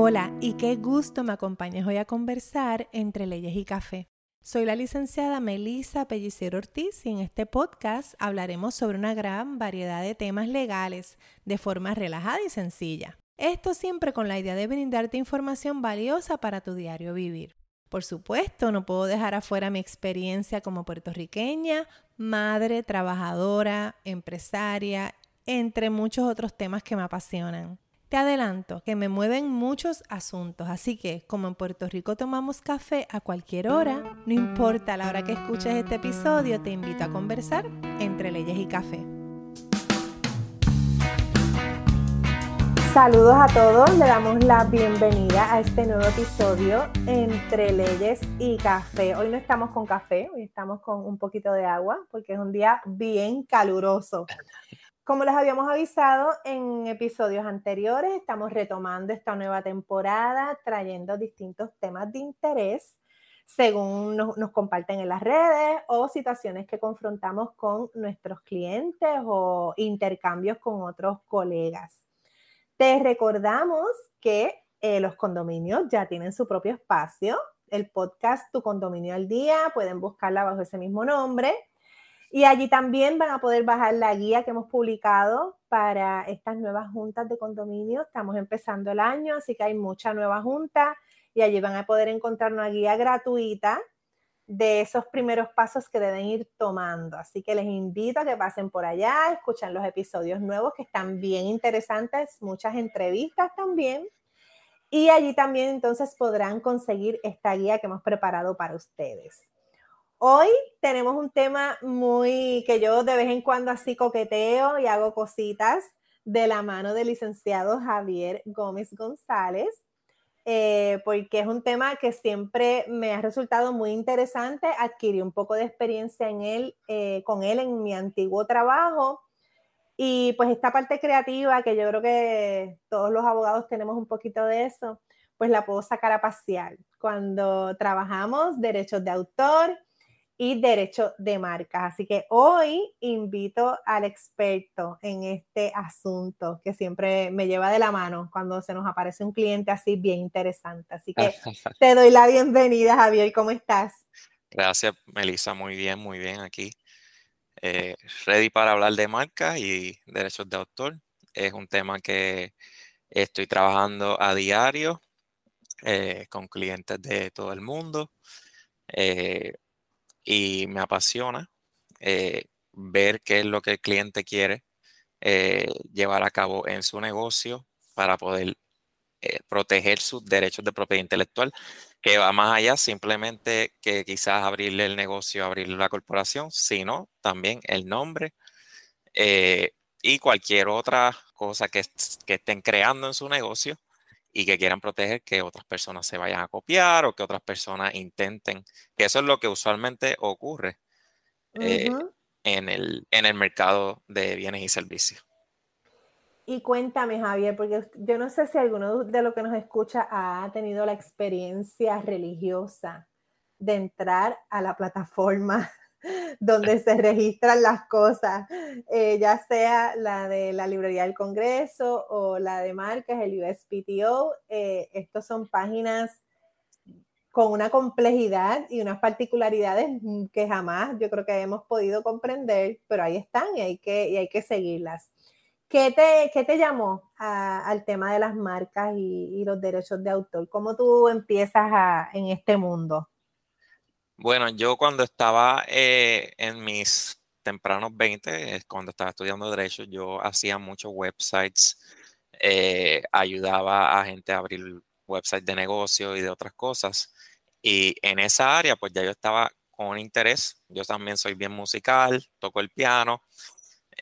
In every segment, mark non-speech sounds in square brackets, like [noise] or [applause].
Hola y qué gusto me acompañes hoy a conversar entre leyes y café. Soy la licenciada Melisa Pellicero Ortiz y en este podcast hablaremos sobre una gran variedad de temas legales de forma relajada y sencilla. Esto siempre con la idea de brindarte información valiosa para tu diario vivir. Por supuesto, no puedo dejar afuera mi experiencia como puertorriqueña, madre, trabajadora, empresaria, entre muchos otros temas que me apasionan. Te adelanto que me mueven muchos asuntos, así que como en Puerto Rico tomamos café a cualquier hora, no importa la hora que escuches este episodio, te invito a conversar entre leyes y café. Saludos a todos, le damos la bienvenida a este nuevo episodio entre leyes y café. Hoy no estamos con café, hoy estamos con un poquito de agua porque es un día bien caluroso. Como les habíamos avisado en episodios anteriores, estamos retomando esta nueva temporada, trayendo distintos temas de interés según nos, comparten en las redes o situaciones que confrontamos con nuestros clientes o intercambios con otros colegas. Te recordamos que eh, los condominios ya tienen su propio espacio. El podcast Tu Condominio al Día, pueden buscarla bajo ese mismo nombre. Y allí también van a poder bajar la guía que hemos publicado para estas nuevas juntas de condominio. Estamos empezando el año, así que hay mucha nueva junta y allí van a poder encontrar una guía gratuita de esos primeros pasos que deben ir tomando. Así que les invito a que pasen por allá, escuchen los episodios nuevos que están bien interesantes, muchas entrevistas también. Y allí también entonces podrán conseguir esta guía que hemos preparado para ustedes. Hoy tenemos un tema muy que yo de vez en cuando así coqueteo y hago cositas de la mano del licenciado Javier Gómez González, eh, porque es un tema que siempre me ha resultado muy interesante. Adquirí un poco de experiencia en él, eh, con él en mi antiguo trabajo. Y pues esta parte creativa, que yo creo que todos los abogados tenemos un poquito de eso, pues la puedo sacar a pasear. Cuando trabajamos derechos de autor, y derecho de marcas. Así que hoy invito al experto en este asunto que siempre me lleva de la mano cuando se nos aparece un cliente así bien interesante. Así que [laughs] te doy la bienvenida, Javier. ¿Cómo estás? Gracias, Melissa. Muy bien, muy bien aquí. Eh, ready para hablar de marcas y derechos de autor. Es un tema que estoy trabajando a diario eh, con clientes de todo el mundo. Eh, y me apasiona eh, ver qué es lo que el cliente quiere eh, llevar a cabo en su negocio para poder eh, proteger sus derechos de propiedad intelectual, que va más allá simplemente que quizás abrirle el negocio, abrirle la corporación, sino también el nombre y cualquier otra cosa que, que estén creando en su negocio y que quieran proteger que otras personas se vayan a copiar o que otras personas intenten, que eso es lo que usualmente ocurre eh, en, el, en el mercado de bienes y servicios. Y cuéntame, Javier, porque yo no sé si alguno de los que nos escucha ha tenido la experiencia religiosa de entrar a la plataforma [laughs] donde se registran las cosas, eh, ya sea la de la Librería del Congreso o la de marcas, el USPTO. Eh, estos son páginas con una complejidad y unas particularidades que jamás yo creo que hemos podido comprender, pero ahí están y hay que, y hay que seguirlas. ¿Qué te, qué te llamó al tema de las marcas y, los derechos de autor? ¿Cómo tú empiezas en este mundo? Bueno, yo cuando estaba eh, en mis tempranos 20, cuando estaba estudiando Derecho, yo hacía muchos websites, eh, ayudaba a gente a abrir websites de negocio y de otras cosas. Y en esa área, pues ya yo estaba con interés. Yo también soy bien musical, toco el piano.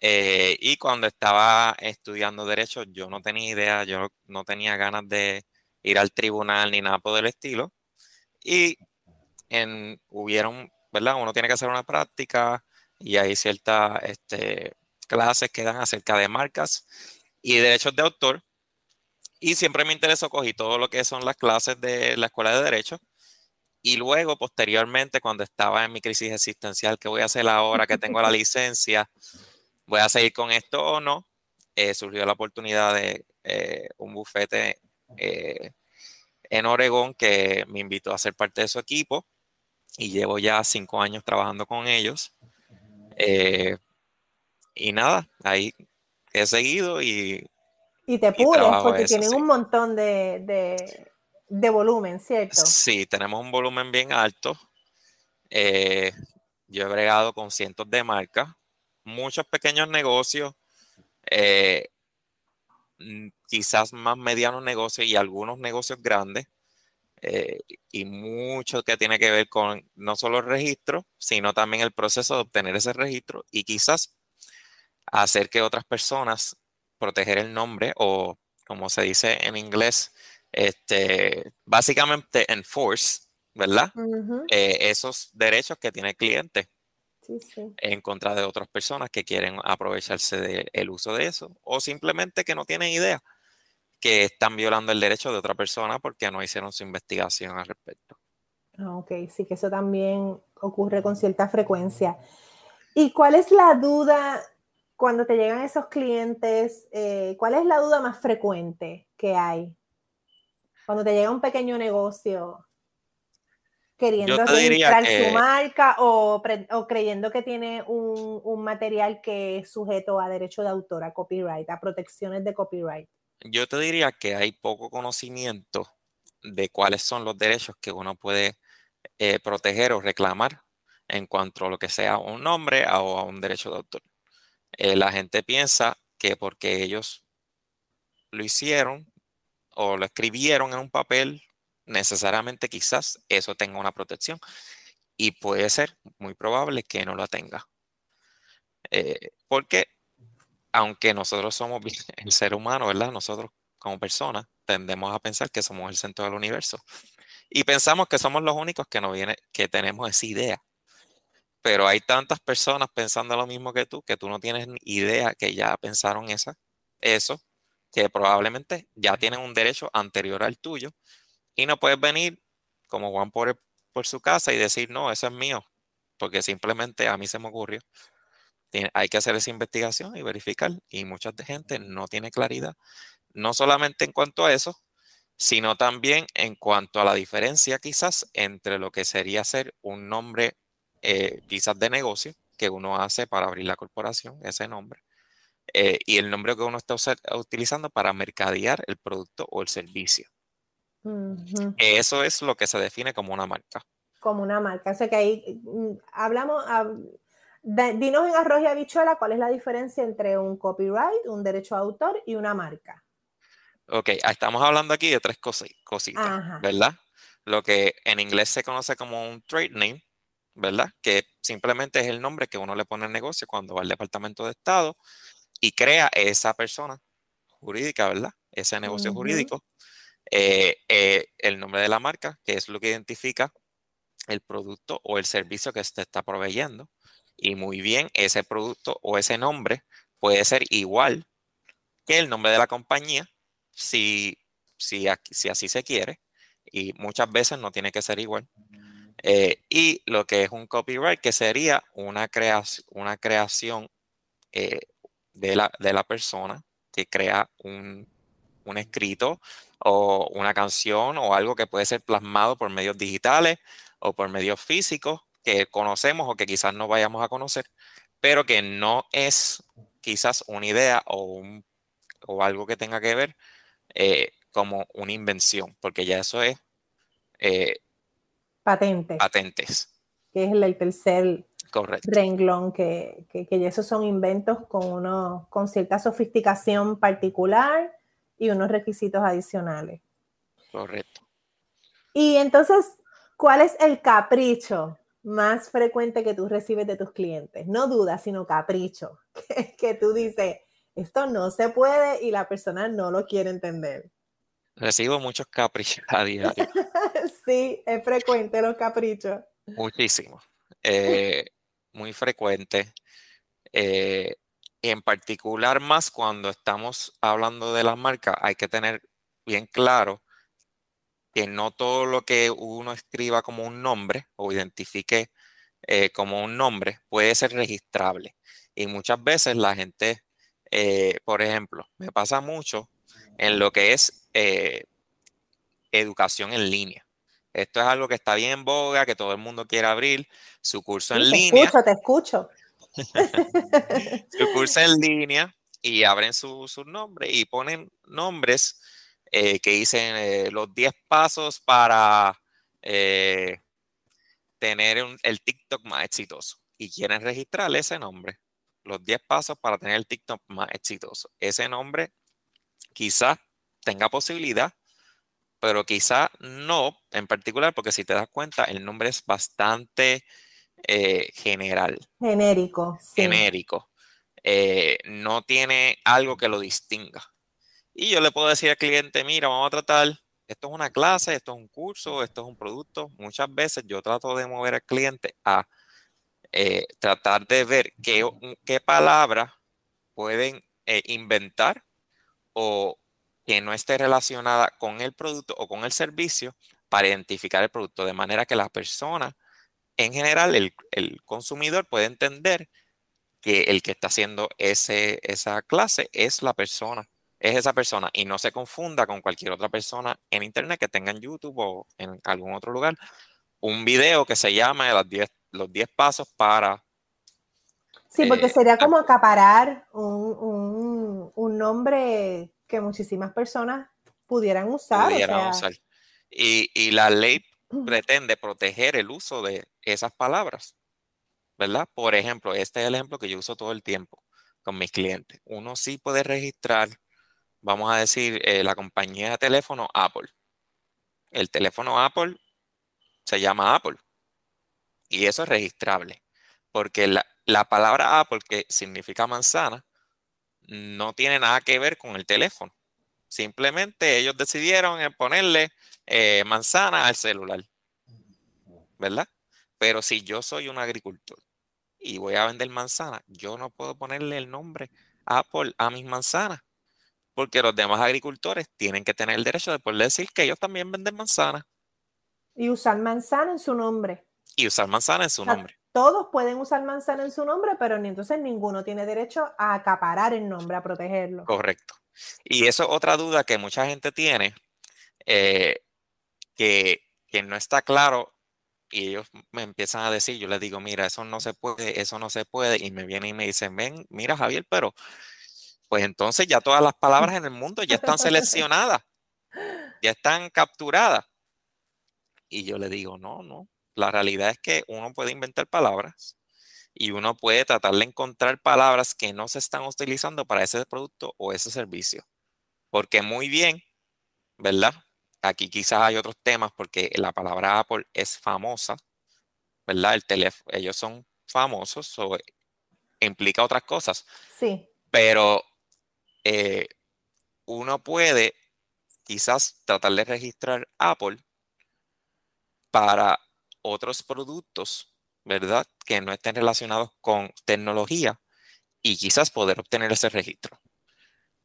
Eh, y cuando estaba estudiando Derecho, yo no tenía idea, yo no tenía ganas de ir al tribunal ni nada por el estilo. Y en, hubieron, ¿verdad? Uno tiene que hacer una práctica y hay ciertas este, clases que dan acerca de marcas y derechos de autor. Y siempre me interesó, cogí todo lo que son las clases de la Escuela de Derecho. Y luego, posteriormente, cuando estaba en mi crisis existencial, ¿qué voy a hacer ahora que tengo la [laughs] licencia? ¿Voy a seguir con esto o no? Eh, surgió la oportunidad de eh, un bufete eh, en Oregón que me invitó a ser parte de su equipo y llevo ya cinco años trabajando con ellos. Eh, y nada, ahí he seguido y... Y te pules porque tienen un montón de, volumen, ¿cierto? Sí, tenemos un volumen bien alto. Eh, yo he bregado con cientos de marcas, muchos pequeños negocios, eh, mm, quizás más medianos negocios y algunos negocios grandes. Eh, y mucho que tiene que ver con no solo el registro, sino también el proceso de obtener ese registro y quizás hacer que otras personas proteger el nombre o como se dice en inglés, este, básicamente enforce, ¿verdad? Eh, esos derechos que tiene el cliente en contra de otras personas que quieren aprovecharse del uso de eso o simplemente que no tienen idea que están violando el derecho de otra persona porque no hicieron su investigación al respecto. Ah, ok, sí que eso también ocurre con cierta frecuencia. ¿Y cuál es la duda cuando te llegan esos clientes? Eh, ¿Cuál es la duda más frecuente que hay? Cuando te llega un pequeño negocio queriendo registrar su marca o, creyendo que tiene un, un, material que es sujeto a derecho de autor, a copyright, a protecciones de copyright. Yo te diría que hay poco conocimiento de cuáles son los derechos que uno puede eh, proteger o reclamar en cuanto a lo que sea un nombre o a un derecho de autor. Eh, la gente piensa que porque ellos lo hicieron o lo escribieron en un papel necesariamente quizás eso tenga una protección y puede ser muy probable que no la tenga. Eh, porque aunque nosotros somos [laughs] el ser humano, ¿verdad? Nosotros como personas tendemos a pensar que somos el centro del universo y pensamos que somos los únicos que no viene, que tenemos esa idea. Pero hay tantas personas pensando lo mismo que tú, que tú no tienes ni idea que ya pensaron esa, eso, que probablemente ya tienen un derecho anterior al tuyo y no puedes venir como Juan por, por su casa y decir, no, eso es mío, porque simplemente a mí se me ocurrió. Hay que hacer esa investigación y verificar. Y mucha gente no tiene claridad, no solamente en cuanto a eso, sino también en cuanto a la diferencia quizás entre lo que sería ser un nombre eh, quizás de negocio que uno hace para abrir la corporación, ese nombre, eh, y el nombre que uno está utilizando para mercadear el producto o el servicio. Eso es lo que se define como una marca. Como una marca. O sea que ahí mm, hablamos, dinos en arroz y habichuela cuál es la diferencia entre un copyright, un derecho de autor y una marca. Ok, ah, estamos hablando aquí de tres cositas, ¿verdad? Lo que en inglés se conoce como un trade name, ¿verdad? Que simplemente es el nombre que uno le pone al negocio cuando va al Departamento de Estado y crea esa persona jurídica, ¿verdad? Ese negocio jurídico eh, eh, el nombre de la marca, que es lo que identifica el producto o el servicio que se está proveyendo. Y muy bien, ese producto o ese nombre puede ser igual que el nombre de la compañía, si, si, si así se quiere, y muchas veces no tiene que ser igual. Eh, y lo que es un copyright, que sería una, creación, creación de, la, de la persona que crea un, un escrito o una canción o algo que puede ser plasmado por medios digitales o por medios físicos que conocemos o que quizás no vayamos a conocer, pero que no es quizás una idea o, o algo que tenga que ver eh, como una invención, porque ya eso es eh, patentes. patentes. Que es el, tercer renglón, que, que, que, esos son inventos con, uno, con cierta sofisticación particular y unos requisitos adicionales. Correcto. Y entonces, ¿cuál es el capricho más frecuente que tú recibes de tus clientes? No duda, sino capricho, [laughs] que, tú dices, esto no se puede y la persona no lo quiere entender. Recibo muchos caprichos a diario. [laughs] sí, es frecuente los caprichos. Muchísimo. Eh, muy frecuente. Eh, en particular más cuando estamos hablando de las marcas, hay que tener bien claro que no todo lo que uno escriba como un nombre o identifique eh, como un nombre puede ser registrable. Y muchas veces la gente, eh, por ejemplo, me pasa mucho en lo que es eh, educación en línea. Esto es algo que está bien en boga, que todo el mundo quiere abrir su curso en línea. Te escucho, te escucho. [laughs] su curso en [laughs] línea y abren su, su nombre y ponen nombres eh, que dicen eh, los 10 pasos para eh, tener el TikTok más exitoso. Y quieren registrar ese nombre. Los 10 pasos para tener el TikTok más exitoso. Ese nombre quizás tenga posibilidad, pero quizá no en particular, porque si te das cuenta, el nombre es bastante general. Genérico. Genérico. no tiene algo que lo distinga. Y yo le puedo decir al cliente, mira, vamos a tratar, esto es una clase, esto es un curso, esto es un producto. Muchas veces yo trato de mover al cliente a eh, tratar de ver qué, qué palabras pueden eh, inventar o que no esté relacionada con el producto o con el servicio para identificar el producto, de manera que la persona, en general, el, el consumidor puede entender que el que está haciendo ese, esa clase es la persona es esa persona y no se confunda con cualquier otra persona en internet que tenga en YouTube o en algún otro lugar un video que se llama los 10 los pasos para... Sí, porque eh, sería como acaparar un, nombre que muchísimas personas pudieran usar. Y, y la ley [clears throat] pretende proteger el uso de esas palabras, ¿verdad? Por ejemplo, este es el ejemplo que yo uso todo el tiempo con mis clientes. Uno sí puede registrar vamos a decir, eh, la compañía de teléfono Apple. El teléfono Apple se llama Apple. Y eso es registrable. Porque la, palabra Apple, que significa manzana, no tiene nada que ver con el teléfono. Simplemente ellos decidieron ponerle eh, manzana al celular. ¿Verdad? Pero si yo soy un agricultor y voy a vender manzana, yo no puedo ponerle el nombre Apple a mis manzanas porque los demás agricultores tienen que tener el derecho de poder decir que ellos también venden manzana. Y usar manzana en su nombre. Y usar manzana en su nombre. Todos pueden usar manzana en su nombre, pero ni entonces ninguno tiene derecho a acaparar el nombre, a protegerlo. Correcto. Y eso es otra duda que mucha gente tiene, eh, que, que no está claro y ellos me empiezan a decir, yo les digo, mira, eso no se puede, eso no se puede, y me vienen y me dicen, ven, mira Javier, pero pues entonces ya todas las palabras en el mundo ya están seleccionadas, ya están capturadas. Y yo le digo, no, no, la realidad es que uno puede inventar palabras y uno puede tratar de encontrar palabras que no se están utilizando para ese producto o ese servicio. Porque muy bien, ¿verdad? Aquí quizás hay otros temas porque la palabra Apple es famosa, ¿verdad? El teléfono, ellos son famosos o implica otras cosas. Sí. Pero eh, uno puede quizás tratar de registrar Apple para otros productos, ¿verdad? Que no estén relacionados con tecnología y quizás poder obtener ese registro.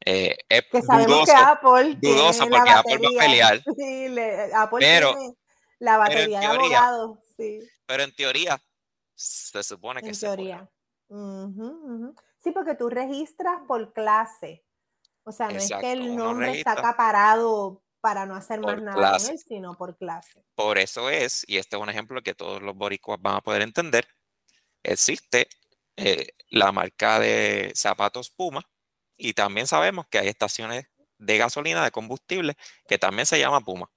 Eh, es que sabemos que Apple dudoso porque Apple va a pelear. [laughs] Sí, Apple pero, tiene la batería de abogados. Sí. Pero en teoría se supone que en teoría. Sí, porque tú registras por clase. O sea, no es que el nombre está acaparado para no hacer más nada con él, sino por clase. Por eso es, y este es un ejemplo que todos los boricuas van a poder entender, existe eh, la marca de zapatos Puma y también sabemos que hay estaciones de gasolina, de combustible, que también se llama Puma.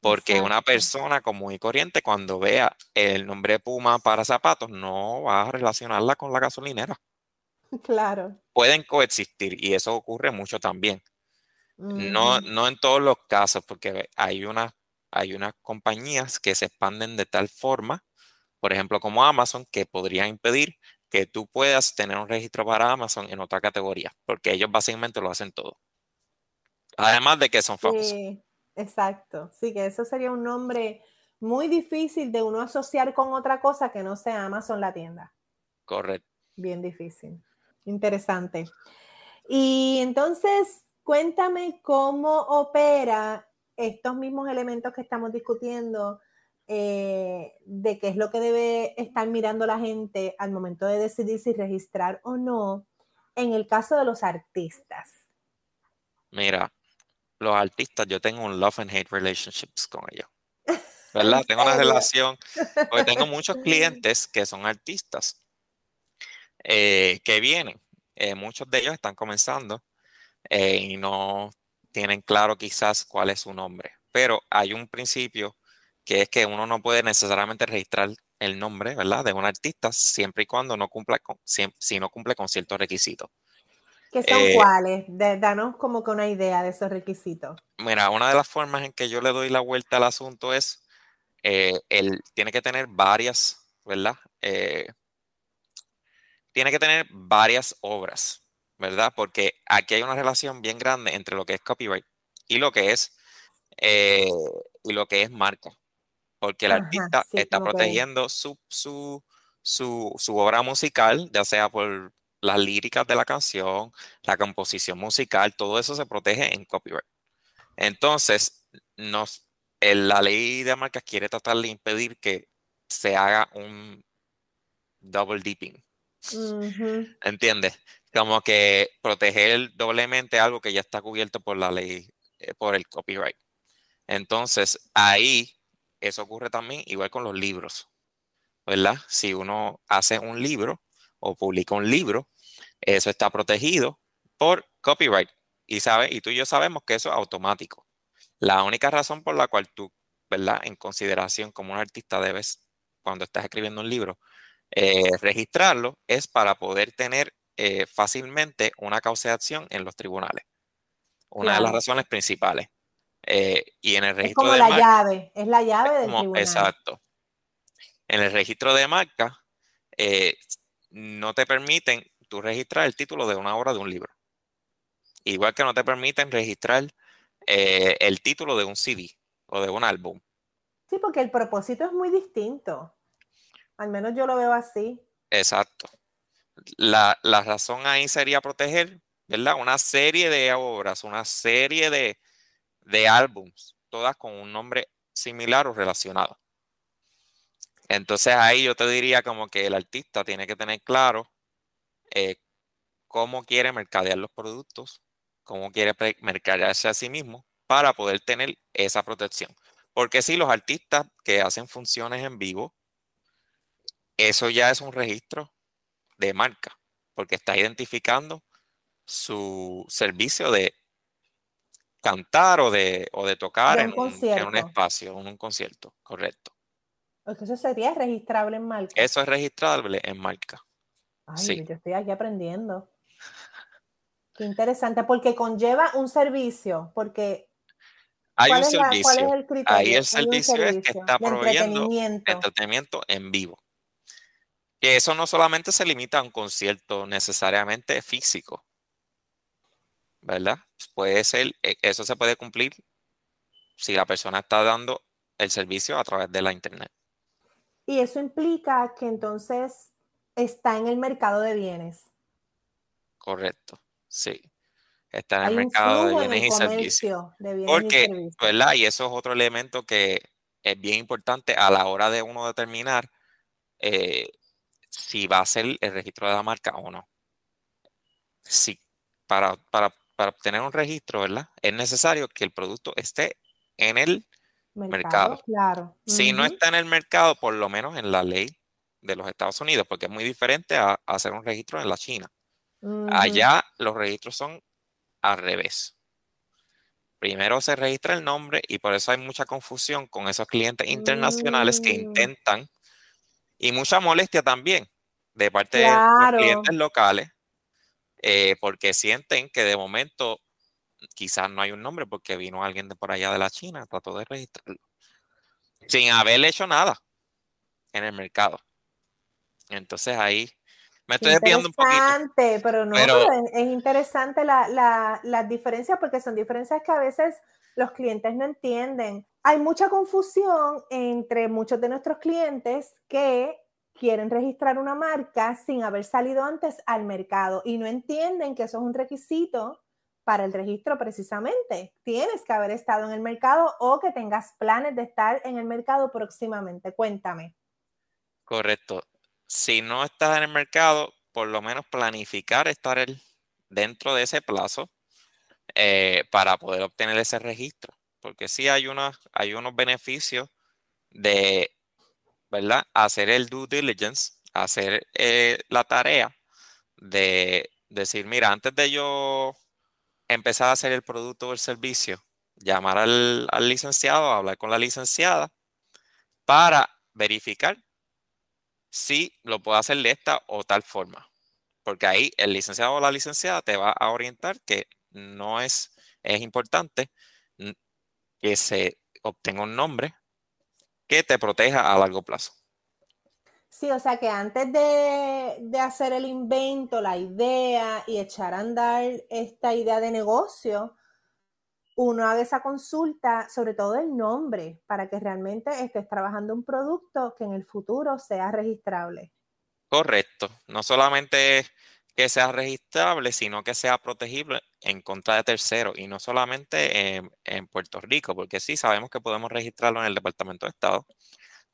Porque una persona común y corriente, cuando vea el nombre Puma para zapatos, no va a relacionarla con la gasolinera. [laughs] Claro. Pueden coexistir y eso ocurre mucho también. No, no en todos los casos, porque hay, una, hay unas compañías que se expanden de tal forma, por ejemplo, como Amazon, que podrían impedir que tú puedas tener un registro para Amazon en otra categoría, porque ellos básicamente lo hacen todo. Además de que son famosos. Sí, exacto. Sí, que eso sería un nombre muy difícil de uno asociar con otra cosa que no sea Amazon la tienda. Correcto. Bien difícil. Interesante. Y entonces, cuéntame cómo opera estos mismos elementos que estamos discutiendo, eh, de qué es lo que debe estar mirando la gente al momento de decidir si registrar o no, en el caso de los artistas. Mira, los artistas, yo tengo un love and hate relationships con ellos. ¿Verdad? [laughs] tengo una relación, porque tengo muchos [laughs] clientes que son artistas eh, que vienen. Eh, muchos de ellos están comenzando eh, y no tienen claro quizás cuál es su nombre. Pero hay un principio que es que uno no puede necesariamente registrar el nombre, ¿verdad? De un artista siempre y cuando no cumpla con, si, no cumple con ciertos requisitos. ¿Qué son eh, cuáles? danos como que una idea de esos requisitos. Mira, una de las formas en que yo le doy la vuelta al asunto es, eh, él tiene que tener varias, ¿verdad? Eh, tiene que tener varias obras, ¿verdad? Porque aquí hay una relación bien grande entre lo que es copyright y lo que es, y lo que es marca porque el artista está protegiendo su, su, su, obra musical, ya sea por las líricas de la canción, la composición musical, todo eso se protege en copyright. Entonces, nos, la ley de marcas quiere tratar de impedir que se haga un double dipping. ¿Entiendes? Como que proteger doblemente algo que ya está cubierto por la ley, eh, por el copyright. Entonces, ahí eso ocurre también igual con los libros, ¿verdad? Si uno hace un libro o publica un libro, eso está protegido por copyright. Y, sabe, y tú y yo sabemos que eso es automático. La única razón por la cual tú, ¿verdad? En consideración como un artista debes, cuando estás escribiendo un libro, eh, registrarlo es para poder tener eh, fácilmente una causa de acción en los tribunales. Una de las razones principales. Eh, y en el registro es como la llave, es la llave del tribunal. Exacto. En el registro de marca no te permiten tú registrar el título de una obra de un libro. Igual que no te permiten registrar el título de un CD o de un álbum. Sí, porque el propósito es muy distinto. Al menos yo lo veo así. Exacto. La, la razón ahí sería proteger, ¿verdad? Una serie de obras, una serie de, de álbums, todas con un nombre similar o relacionado. Entonces ahí yo te diría como que el artista tiene que tener claro eh, cómo quiere mercadear los productos, cómo quiere mercadearse a sí mismo para poder tener esa protección. Porque si los artistas que hacen funciones en vivo, eso ya es un registro de marca, porque está identificando su servicio de cantar o de, o de tocar en, un, espacio, en un concierto, correcto. eso sería registrable en marca. Eso es registrable en marca. Ay, yo estoy aquí aprendiendo. Qué interesante, porque conlleva un servicio, porque hay un servicio. ¿cuál es el criterio? Ahí el servicio, es que está proveyendo entretenimiento. en vivo. Que eso no solamente se limita a un concierto necesariamente físico. ¿verdad? Puede ser, e, eso se puede cumplir si la persona está dando el servicio a través de la Internet. Y eso implica que entonces está en el mercado de bienes. Correcto, sí. Está en el mercado de bienes y servicios. Porque, ¿verdad? Y eso es otro elemento que es bien importante a la hora de uno determinar eh, si va a ser el registro de la marca o no. Sí, para, para para obtener un registro, ¿verdad? Es necesario que el producto esté en el mercado. Claro. Si no está en el mercado, por lo menos en la ley de los Estados Unidos, porque es muy diferente a, hacer un registro en la China. Allá los registros son al revés. Primero se registra el nombre y por eso hay mucha confusión con esos clientes internacionales que mm. intentan y mucha molestia también de parte de los clientes locales eh, porque sienten que de momento quizás no hay un nombre porque vino alguien de por allá de la China, trató de registrarlo, sin haber hecho nada en el mercado. Entonces ahí me estoy desviando un poquito. Pero no, es, interesante las la, diferencias porque son diferencias que a veces los clientes no entienden. Hay mucha confusión entre muchos de nuestros clientes que quieren registrar una marca sin haber salido antes al mercado y no entienden que eso es un requisito para el registro precisamente. Tienes que haber estado en el mercado o que tengas planes de estar en el mercado próximamente. Cuéntame. Correcto. Si no estás en el mercado, por lo menos planificar estar dentro de ese plazo eh, para poder obtener ese registro. Porque sí hay, hay unos beneficios de, ¿verdad? Hacer el due diligence, hacer eh, la tarea de decir, mira, antes de yo empezar a hacer el producto o el servicio, llamar al, al licenciado, hablar con la licenciada para verificar si lo puedo hacer de esta o tal forma. Porque ahí el licenciado o la licenciada te va a orientar que no es, es importante que se obtenga un nombre que te proteja a largo plazo. Sí, o sea que antes de, de, hacer el invento, la idea y echar a andar esta idea de negocio, uno haga esa consulta, sobre todo el nombre, para que realmente estés trabajando un producto que en el futuro sea registrable. Correcto. No solamente que sea registrable, sino que sea protegible en contra de terceros y no solamente en, Puerto Rico, porque sí sabemos que podemos registrarlo en el Departamento de Estado,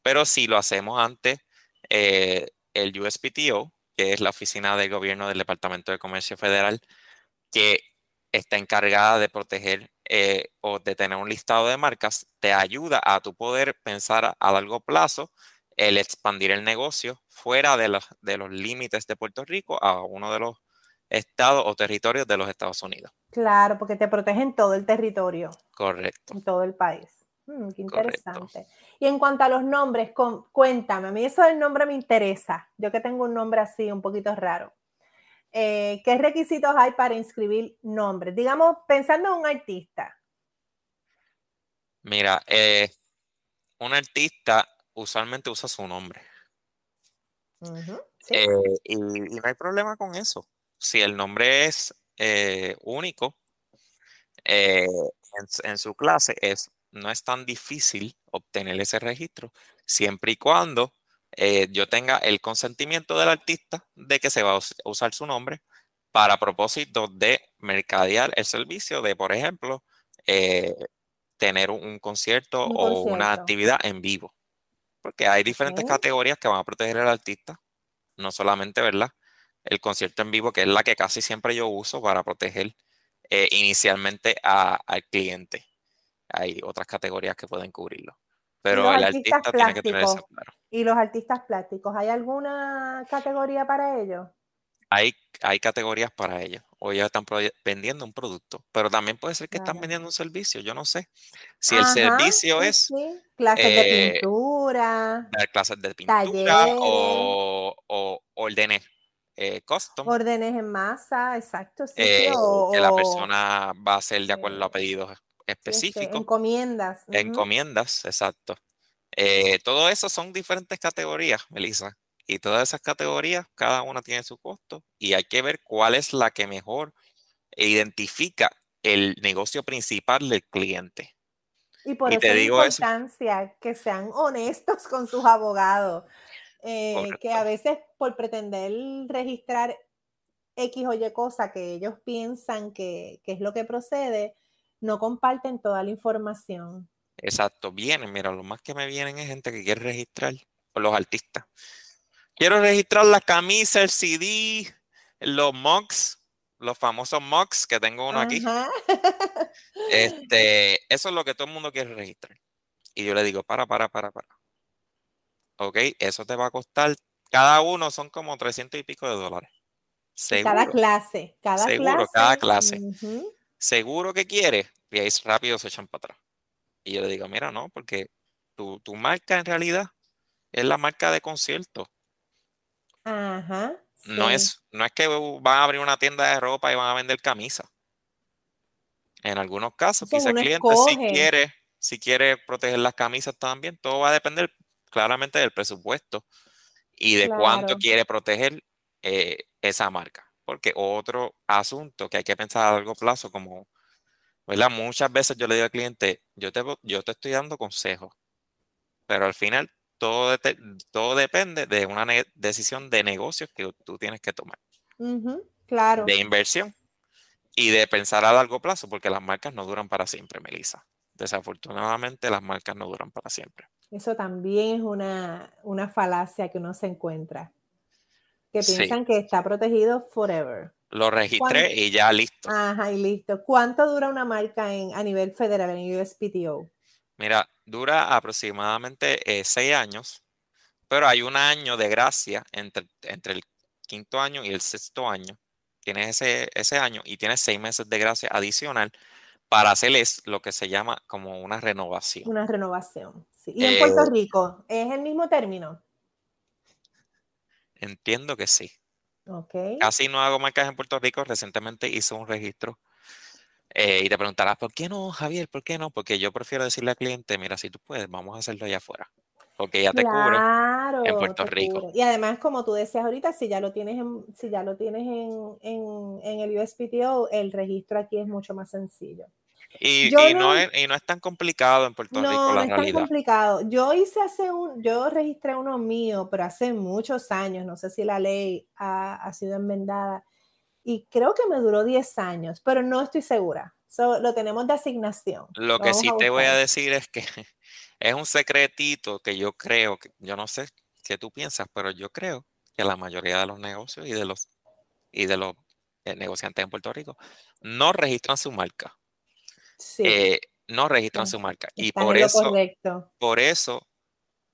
pero si lo hacemos ante eh, el USPTO, que es la oficina de gobierno del Departamento de Comercio Federal, que está encargada de proteger eh, o de tener un listado de marcas, te ayuda a tu poder pensar a, largo plazo el expandir el negocio fuera de los, de los límites de Puerto Rico a uno de los estados o territorios de los Estados Unidos. Claro, porque te protegen todo el territorio. Correcto. En todo el país. Mm, qué interesante. Y en cuanto a los nombres, cuéntame, a mí eso del nombre me interesa. Yo que tengo un nombre así, un poquito raro. Eh, ¿qué requisitos hay para inscribir nombres? Digamos, pensando en un artista. Mira, eh, un artista usualmente usa su nombre. Eh, y, no hay problema con eso. Si el nombre es único en, su clase, es, no es tan difícil obtener ese registro, siempre y cuando eh, yo tenga el consentimiento del artista de que se va a usar su nombre para propósito de mercadear el servicio de, por ejemplo, eh, tener un, concierto o una actividad en vivo. Porque hay diferentes categorías que van a proteger al artista, no solamente, ¿verdad? El concierto en vivo, que es la que casi siempre yo uso para proteger eh, inicialmente al cliente. Hay otras categorías que pueden cubrirlo. Pero el artista tiene que tener eso claro. ¿Y los artistas plásticos? ¿Hay alguna categoría para ellos? Hay, hay categorías para ellos. O ellos están vendiendo un producto, pero también puede ser que están vendiendo un servicio. Yo no sé. Si el servicio es. Clases de eh, pintura. Clases de pintura o, o, órdenes eh, custom. Órdenes en masa, exacto. Sí, eh, que la persona va a hacer de acuerdo a pedidos este, específicos. encomiendas. Encomiendas, exacto. Eh, todo eso son diferentes categorías, Melissa. Y todas esas categorías, cada una tiene su costo y hay que ver cuál es la que mejor identifica el negocio principal del cliente. Y por eso es importancia que sean honestos con sus abogados. Eh, que a veces por pretender registrar X o Y cosa que ellos piensan que, que es lo que procede, no comparten toda la información. Exacto, vienen, mira, lo más que me vienen es gente que quiere registrar, por los artistas. Quiero registrar la camisa, el CD, los mugs, los famosos mugs, que tengo uno aquí. Este, [laughs] eso es lo que todo el mundo quiere registrar. Y yo le digo, para, para, para, para. Ok, eso te va a costar, cada uno son como 300 y pico de dólares. Seguro. Cada clase, cada Seguro, cada clase. Seguro que quiere. Y ahí rápido se echan para atrás. Y yo le digo, mira, no, porque tu, marca en realidad es la marca de concierto. Ajá. No, es, no es que van a abrir una tienda de ropa y van a vender camisas. En algunos casos, quizá el cliente si quiere, si quiere proteger las camisas también, todo va a depender claramente del presupuesto y de cuánto quiere proteger eh, esa marca. Porque otro asunto que hay que pensar a largo plazo, como Muchas veces yo le digo al cliente, yo te, yo te estoy dando consejos, pero al final todo, todo depende de una decisión de negocios que tú tienes que tomar. claro. De inversión y de pensar a largo plazo, porque las marcas no duran para siempre, Melissa. Desafortunadamente, las marcas no duran para siempre. Eso también es una, una falacia que uno se encuentra. Que piensan que está protegido forever. Lo registré y ya listo. Ajá, y listo. ¿Cuánto dura una marca en, a nivel federal en USPTO? Mira, dura aproximadamente eh, seis años, pero hay un año de gracia entre, entre el quinto año y el sexto año. Tienes ese, ese año y tienes seis meses de gracia adicional para hacerles lo que se llama como una renovación. Una renovación, sí. ¿Y en Puerto eh, Rico es el mismo término? Entiendo que sí. Okay. Casi no hago marcas en Puerto Rico. Recientemente hice un registro eh, y te preguntarás, ¿por qué no, Javier? ¿Por qué no? Porque yo prefiero decirle al cliente, mira, si tú puedes, vamos a hacerlo allá afuera. Porque ya te cubre en Puerto Rico. Y además, como tú decías ahorita, si ya lo tienes en, si ya lo tienes en, en, en el USPTO, el registro aquí es mucho más sencillo. Y, no, es, y no es tan complicado en Puerto Rico, la no es tan complicado. Yo hice hace un, yo registré uno mío, pero hace muchos años, no sé si la ley ha, ha sido enmendada, y creo que me duró 10 años, pero no estoy segura. lo tenemos de asignación. Lo que sí te voy a decir es que [laughs] es un secretito que yo creo, que yo no sé qué tú piensas, pero yo creo que la mayoría de los negocios y de los, y de los eh, negociantes en Puerto Rico no registran su marca. Eh, no registran su marca. Y por eso, por eso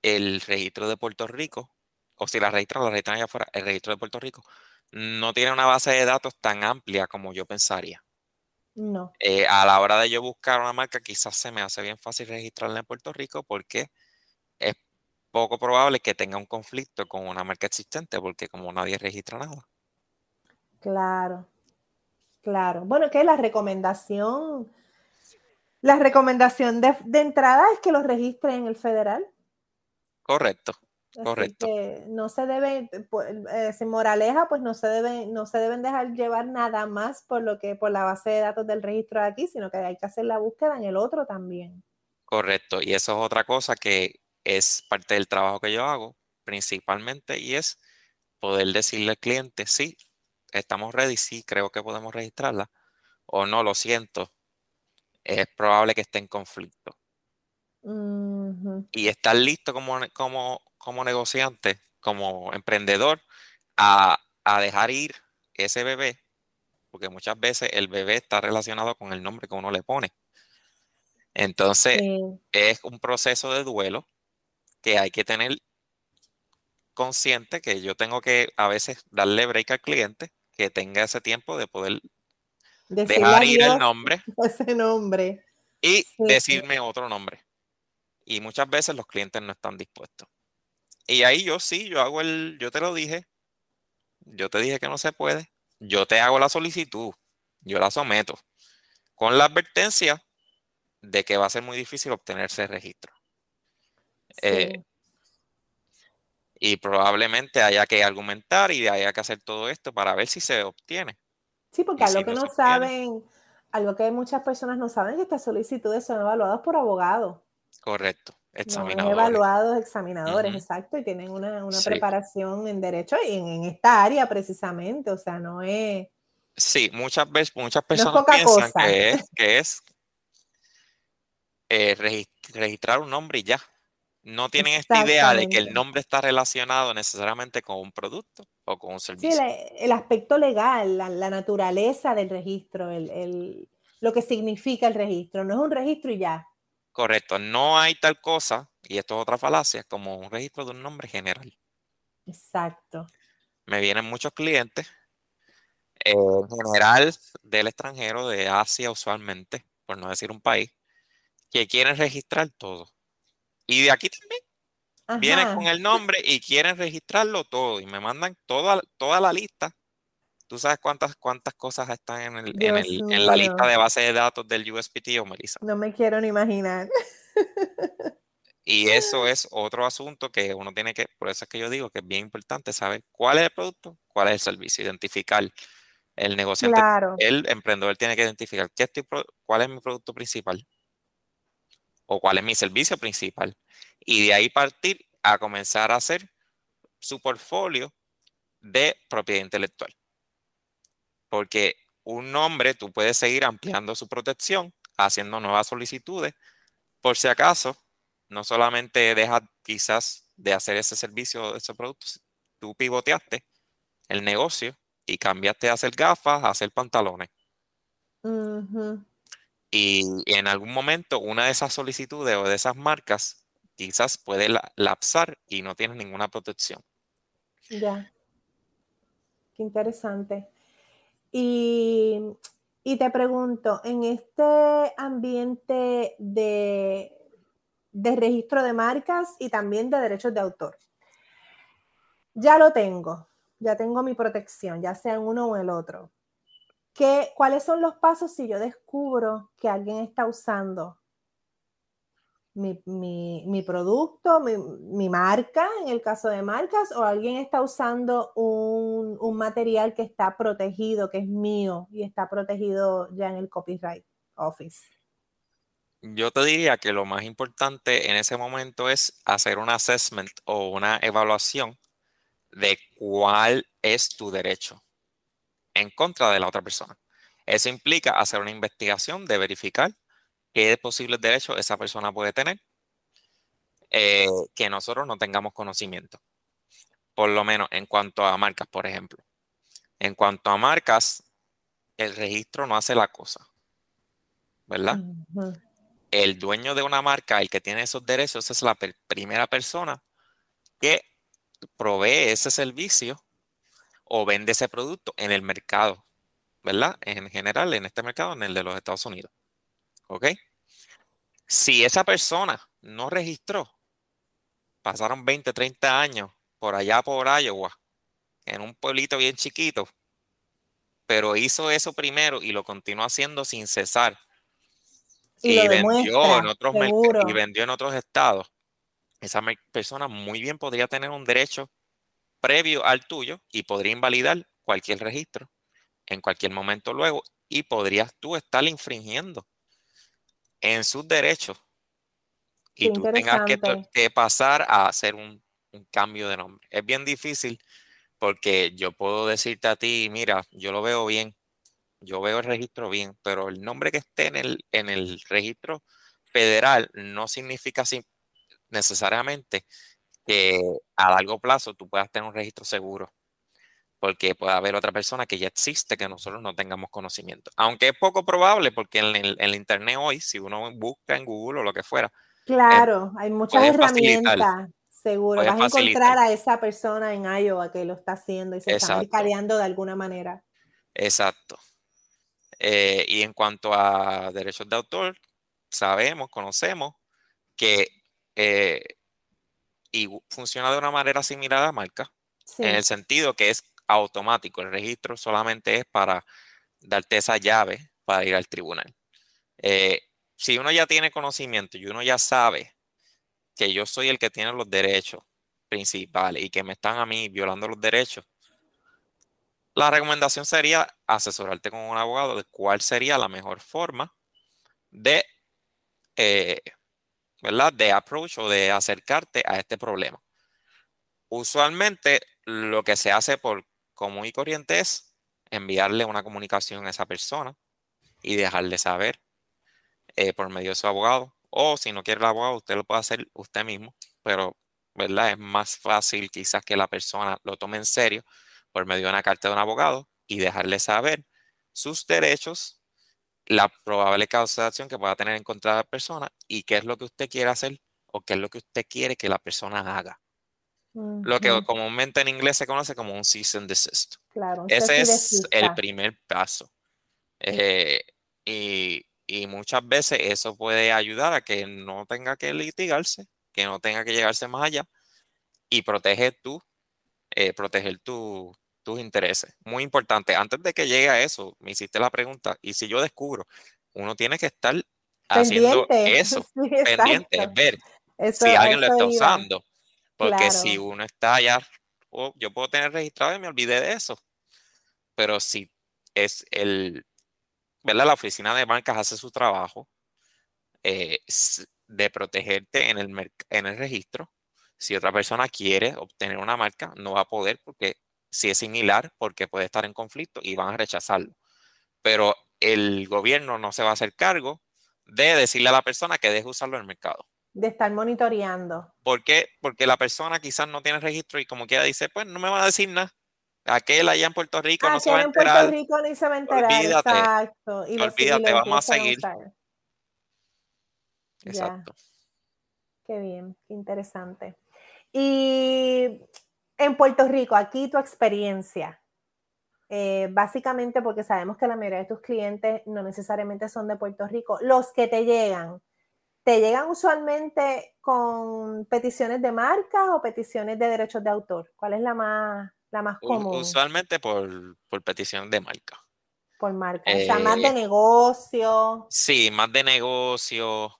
el registro de Puerto Rico, o si la registran, la registran allá afuera, el registro de Puerto Rico no tiene una base de datos tan amplia como yo pensaría. No. Eh, a la hora de yo buscar una marca, quizás se me hace bien fácil registrarla en Puerto Rico porque es poco probable que tenga un conflicto con una marca existente porque como nadie registra nada. Claro, claro. Bueno, que la recomendación la recomendación de, entrada es que los registre en el federal. Correcto. Correcto. no se debe, eh, sin moraleja, pues no se debe, no se deben dejar llevar nada más por lo que, por la base de datos del registro de aquí, sino que hay que hacer la búsqueda en el otro también. Correcto. Y eso es otra cosa que es parte del trabajo que yo hago, principalmente, y es poder decirle al cliente, sí, estamos ready, sí, creo que podemos registrarla, o no, lo siento, es probable que esté en conflicto. Y estar listo como, como, como negociante, como emprendedor, a, dejar ir ese bebé, porque muchas veces el bebé está relacionado con el nombre que uno le pone. Entonces, es un proceso de duelo que hay que tener consciente que yo tengo que a veces darle break al cliente, que tenga ese tiempo de poder dejar ir el nombre. [laughs] Ese nombre. Y decirme otro nombre. Y muchas veces los clientes no están dispuestos. Y ahí yo sí, yo hago el, yo te lo dije, yo te dije que no se puede, yo te hago la solicitud, yo la someto, con la advertencia de que va a ser muy difícil obtener ese registro. Eh, y probablemente haya que argumentar y haya que hacer todo esto para ver si se obtiene. Sí, porque algo que no, saben, algo que muchas personas no saben es que estas solicitudes son evaluadas por abogados. Correcto, examinadores. evaluados, examinadores, exacto, y tienen una, preparación en derecho y en, esta área precisamente, o sea, no es... Sí, muchas veces, muchas personas piensan que [laughs] es, que es eh, registrar un nombre y ya no tienen esta idea de que el nombre está relacionado necesariamente con un producto o con un servicio. Sí, el, aspecto legal, la, naturaleza del registro, el, lo que significa el registro. No es un registro y ya. Correcto, no hay tal cosa, y esto es otra falacia, como un registro de un nombre general. Exacto. Me vienen muchos clientes, eh, en general del extranjero, de Asia usualmente, por no decir un país, que quieren registrar todo y de aquí también. Vienen con el nombre y quieren registrarlo todo y me mandan toda, toda la lista. ¿Tú sabes cuántas, cuántas cosas están en, el, en, el, en, la lista de base de datos del USPTO, Melissa? No me quiero ni imaginar. [laughs] Y eso es otro asunto que uno tiene que, por eso es que yo digo que es bien importante saber cuál es el producto, cuál es el servicio, identificar el negociante, el emprendedor tiene que identificar qué estoy, cuál es mi producto principal, o cuál es mi servicio principal. Y de ahí partir a comenzar a hacer su portfolio de propiedad intelectual. Porque un nombre, tú puedes seguir ampliando su protección, haciendo nuevas solicitudes, por si acaso, no solamente dejas quizás de hacer ese servicio, ese producto, tú pivoteaste el negocio y cambiaste a hacer gafas, a hacer pantalones. Y en algún momento una de esas solicitudes o de esas marcas quizás puede lapsar y no tienes ninguna protección. Ya. Qué interesante. Y, te pregunto, en este ambiente de, registro de marcas y también de derechos de autor, ya lo tengo, ya tengo mi protección, ya sea en uno o el otro. ¿Qué, ¿Cuáles son los pasos si yo descubro que alguien está usando mi, producto, mi, marca, en el caso de marcas, o alguien está usando un, un, material que está protegido, que es mío y está protegido ya en el Copyright Office? Yo te diría que lo más importante en ese momento es hacer un assessment o una evaluación de cuál es tu derecho en contra de la otra persona. Eso implica hacer una investigación de verificar qué posibles derechos esa persona puede tener eh, que nosotros no tengamos conocimiento. Por lo menos en cuanto a marcas, por ejemplo. En cuanto a marcas, el registro no hace la cosa. ¿Verdad? El dueño de una marca, el que tiene esos derechos, es la primera persona que provee ese servicio o vende ese producto en el mercado, ¿verdad? En general, en este mercado, en el de los Estados Unidos. ¿Ok? Si esa persona no registró, pasaron 20, 30 años por allá por Iowa, en un pueblito bien chiquito, pero hizo eso primero y lo continuó haciendo sin cesar. Y, vendió en otros y vendió en otros estados. Esa persona muy bien podría tener un derecho previo al tuyo y podría invalidar cualquier registro en cualquier momento luego y podrías tú estar infringiendo en sus derechos. Y tú tengas que, pasar a hacer un, cambio de nombre. Es bien difícil porque yo puedo decirte a ti, mira, yo lo veo bien, yo veo el registro bien, pero el nombre que esté en el, en el registro federal no significa necesariamente que a largo plazo tú puedas tener un registro seguro, porque puede haber otra persona que ya existe que nosotros no tengamos conocimiento. Aunque es poco probable, porque en el, Internet hoy, si uno busca en Google o lo que fuera. Claro, hay muchas herramientas. Seguro, vas a encontrar a esa persona en Iowa que lo está haciendo y se está mercadeando de alguna manera. Exacto. Eh, y en cuanto a derechos de autor, sabemos, conocemos que eh, y funciona de una manera similar a la marca, en el sentido que es automático. El registro solamente es para darte esa llave para ir al tribunal. Eh, si uno ya tiene conocimiento y uno ya sabe que yo soy el que tiene los derechos principales y que me están a mí violando los derechos, la recomendación sería asesorarte con un abogado de cuál sería la mejor forma de eh, ¿verdad? De approach o de acercarte a este problema. Usualmente lo que se hace por común y corriente es enviarle una comunicación a esa persona y dejarle saber eh, por medio de su abogado. O si no quiere el abogado, usted lo puede hacer usted mismo, pero ¿verdad? Es más fácil quizás que la persona lo tome en serio por medio de una carta de un abogado y dejarle saber sus derechos la probable causa de acción que pueda tener en contra de la persona y qué es lo que usted quiere hacer o qué es lo que usted quiere que la persona haga. Lo que comúnmente en inglés se conoce como un cease and desist. Claro, Ese es el primer paso. Eh, y, y, muchas veces eso puede ayudar a que no tenga que litigarse, que no tenga que llegarse más allá y proteger tu, eh, proteger tu, tus intereses. Muy importante. Antes de que llegue a eso, me hiciste la pregunta, y si yo descubro, uno tiene que estar haciendo [laughs] eso, pendiente, ver si alguien lo está usando. Porque si uno está allá, oh, yo puedo tener registrado y me olvidé de eso. Pero si es el, ¿verdad? La oficina de marcas hace su trabajo eh, de protegerte en el, en el registro. Si otra persona quiere obtener una marca, no va a poder porque si es similar porque puede estar en conflicto y van a rechazarlo. Pero el gobierno no se va a hacer cargo de decirle a la persona que deje usarlo en el mercado. De estar monitoreando. ¿Por qué? Porque la persona quizás no tiene registro y como quiera dice, pues no me va a decir nada. aquel allá en Puerto Rico no se va a enterar. en Puerto Rico ni se va a enterar, olvídate, exacto. Y olvídate, vamos a seguir. exacto. Qué bien, qué interesante. Y en Puerto Rico, aquí tu experiencia, eh, básicamente porque sabemos que la mayoría de tus clientes no necesariamente son de Puerto Rico, los que te llegan, ¿te llegan usualmente con peticiones de marca o peticiones de derechos de autor? ¿Cuál es la más, la más común? Usualmente por, por petición de marca. Por marca, o sea, más de eh, negocio. Sí, más de negocio,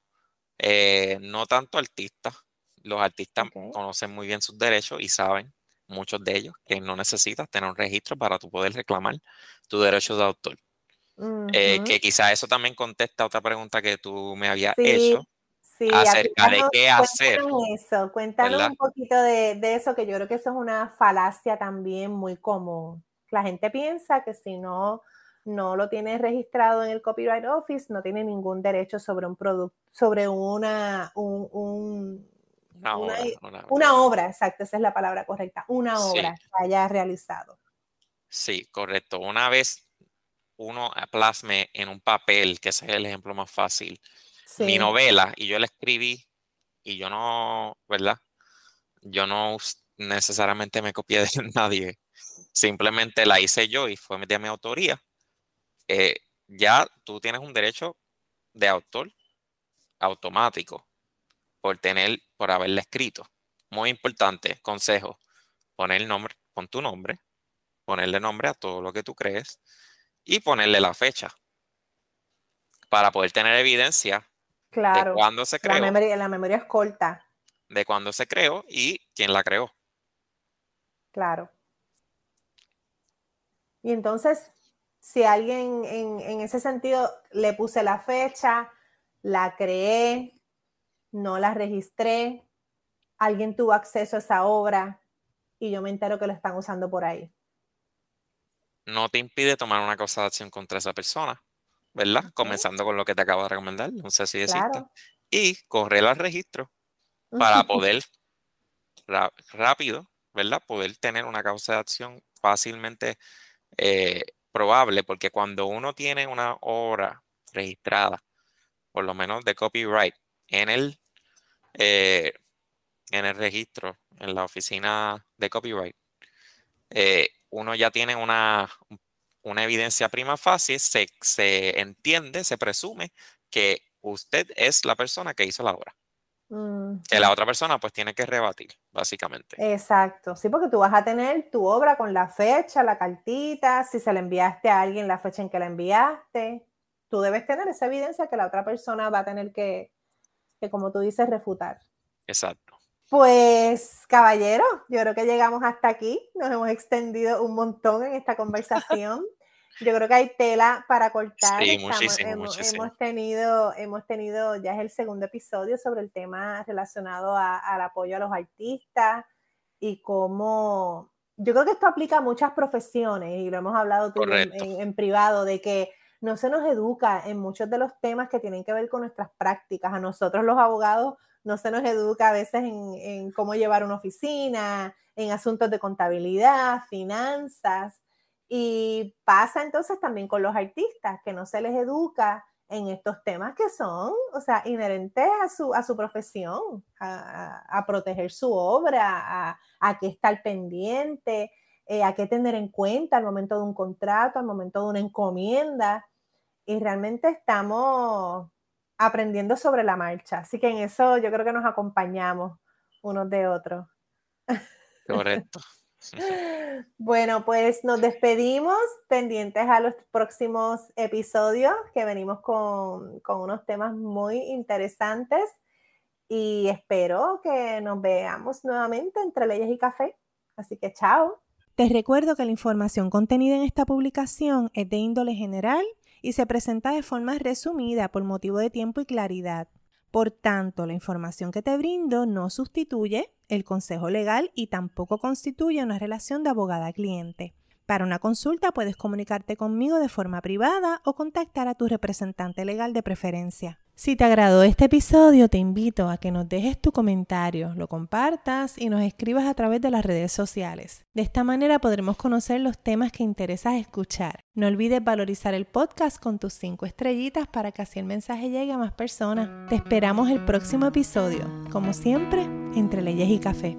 eh, no tanto artistas. Los artistas conocen muy bien sus derechos y saben muchos de ellos, que no necesitas tener un registro para tu poder reclamar tu derecho de autor. Eh, que quizá eso también contesta otra pregunta que tú me habías hecho. Sí, acerca de qué hacer. Eso, cuéntanos un poquito de, de, eso, que yo creo que eso es una falacia también muy común. La gente piensa que si no, no lo tienes registrado en el Copyright Office, no tiene ningún derecho sobre un producto, sobre una, un, una, obra, exacto, esa es la palabra correcta, una obra que haya realizado. Sí, correcto. Una vez uno plasme en un papel, que ese es el ejemplo más fácil, mi novela, y yo la escribí, y yo no, ¿verdad? Yo no necesariamente me copié [laughs] de nadie, simplemente la hice yo y fue de mi autoría. Eh, ya tú tienes un derecho de autor automático por tener, por haberla escrito. Muy importante, consejo, poner el nombre, pon tu nombre, ponerle nombre a todo lo que tú crees y ponerle la fecha para poder tener evidencia claro, de cuándo se creó. La memoria, la memoria es corta. De cuándo se creó y quién la creó. Claro. Y entonces, si alguien en, en ese sentido le puse la fecha, la creé, no la registré, alguien tuvo acceso a esa obra y yo me entero que lo están usando por ahí. No te impide tomar una causa de acción contra esa persona, ¿verdad? Comenzando con lo que te acabo de recomendar, no sé si existe. Y correr al registro para poder rápido, ¿verdad? Poder tener una causa de acción fácilmente eh, probable, porque cuando uno tiene una obra registrada, por lo menos de copyright, en el eh, en el registro, en la oficina de copyright, eh, uno ya tiene una, una evidencia prima fácil, se, se, entiende, se presume que usted es la persona que hizo la obra. Que la otra persona pues tiene que rebatir, básicamente. Exacto, sí, porque tú vas a tener tu obra con la fecha, la cartita, si se la enviaste a alguien, la fecha en que la enviaste. Tú debes tener esa evidencia que la otra persona va a tener que, que como tú dices, refutar. Exacto. Pues, caballero, yo creo que llegamos hasta aquí. Nos hemos extendido un montón en esta conversación. Yo creo que hay tela para cortar. Sí, muchísimo, hemos, hemos, tenido, hemos tenido, ya es el segundo episodio sobre el tema relacionado al apoyo a los artistas y cómo, yo creo que esto aplica a muchas profesiones y lo hemos hablado tú en, privado, de que no se nos educa en muchos de los temas que tienen que ver con nuestras prácticas. A nosotros los abogados no se nos educa a veces en, cómo llevar una oficina, en asuntos de contabilidad, finanzas. Y pasa entonces también con los artistas, que no se les educa en estos temas que son, o sea, inherentes a su, a su profesión, a, proteger su obra, a, a que estar pendiente, eh, a qué tener en cuenta al momento de un contrato, al momento de una encomienda. Y realmente estamos aprendiendo sobre la marcha. Así que en eso yo creo que nos acompañamos unos de otros. Correcto. [laughs] bueno, pues nos despedimos pendientes a los próximos episodios que venimos con, con unos temas muy interesantes y espero que nos veamos nuevamente entre leyes y café. Así que chao. Te recuerdo que la información contenida en esta publicación es de índole general y se presenta de forma resumida por motivo de tiempo y claridad. Por tanto, la información que te brindo no sustituye el consejo legal y tampoco constituye una relación de abogada-cliente. Para una consulta puedes comunicarte conmigo de forma privada o contactar a tu representante legal de preferencia. Si te agradó este episodio, te invito a que nos dejes tu comentario, lo compartas y nos escribas a través de las redes sociales. De esta manera podremos conocer los temas que interesas escuchar. No olvides valorizar el podcast con tus cinco estrellitas para que así el mensaje llegue a más personas. Te esperamos el próximo episodio, como siempre, entre leyes y café.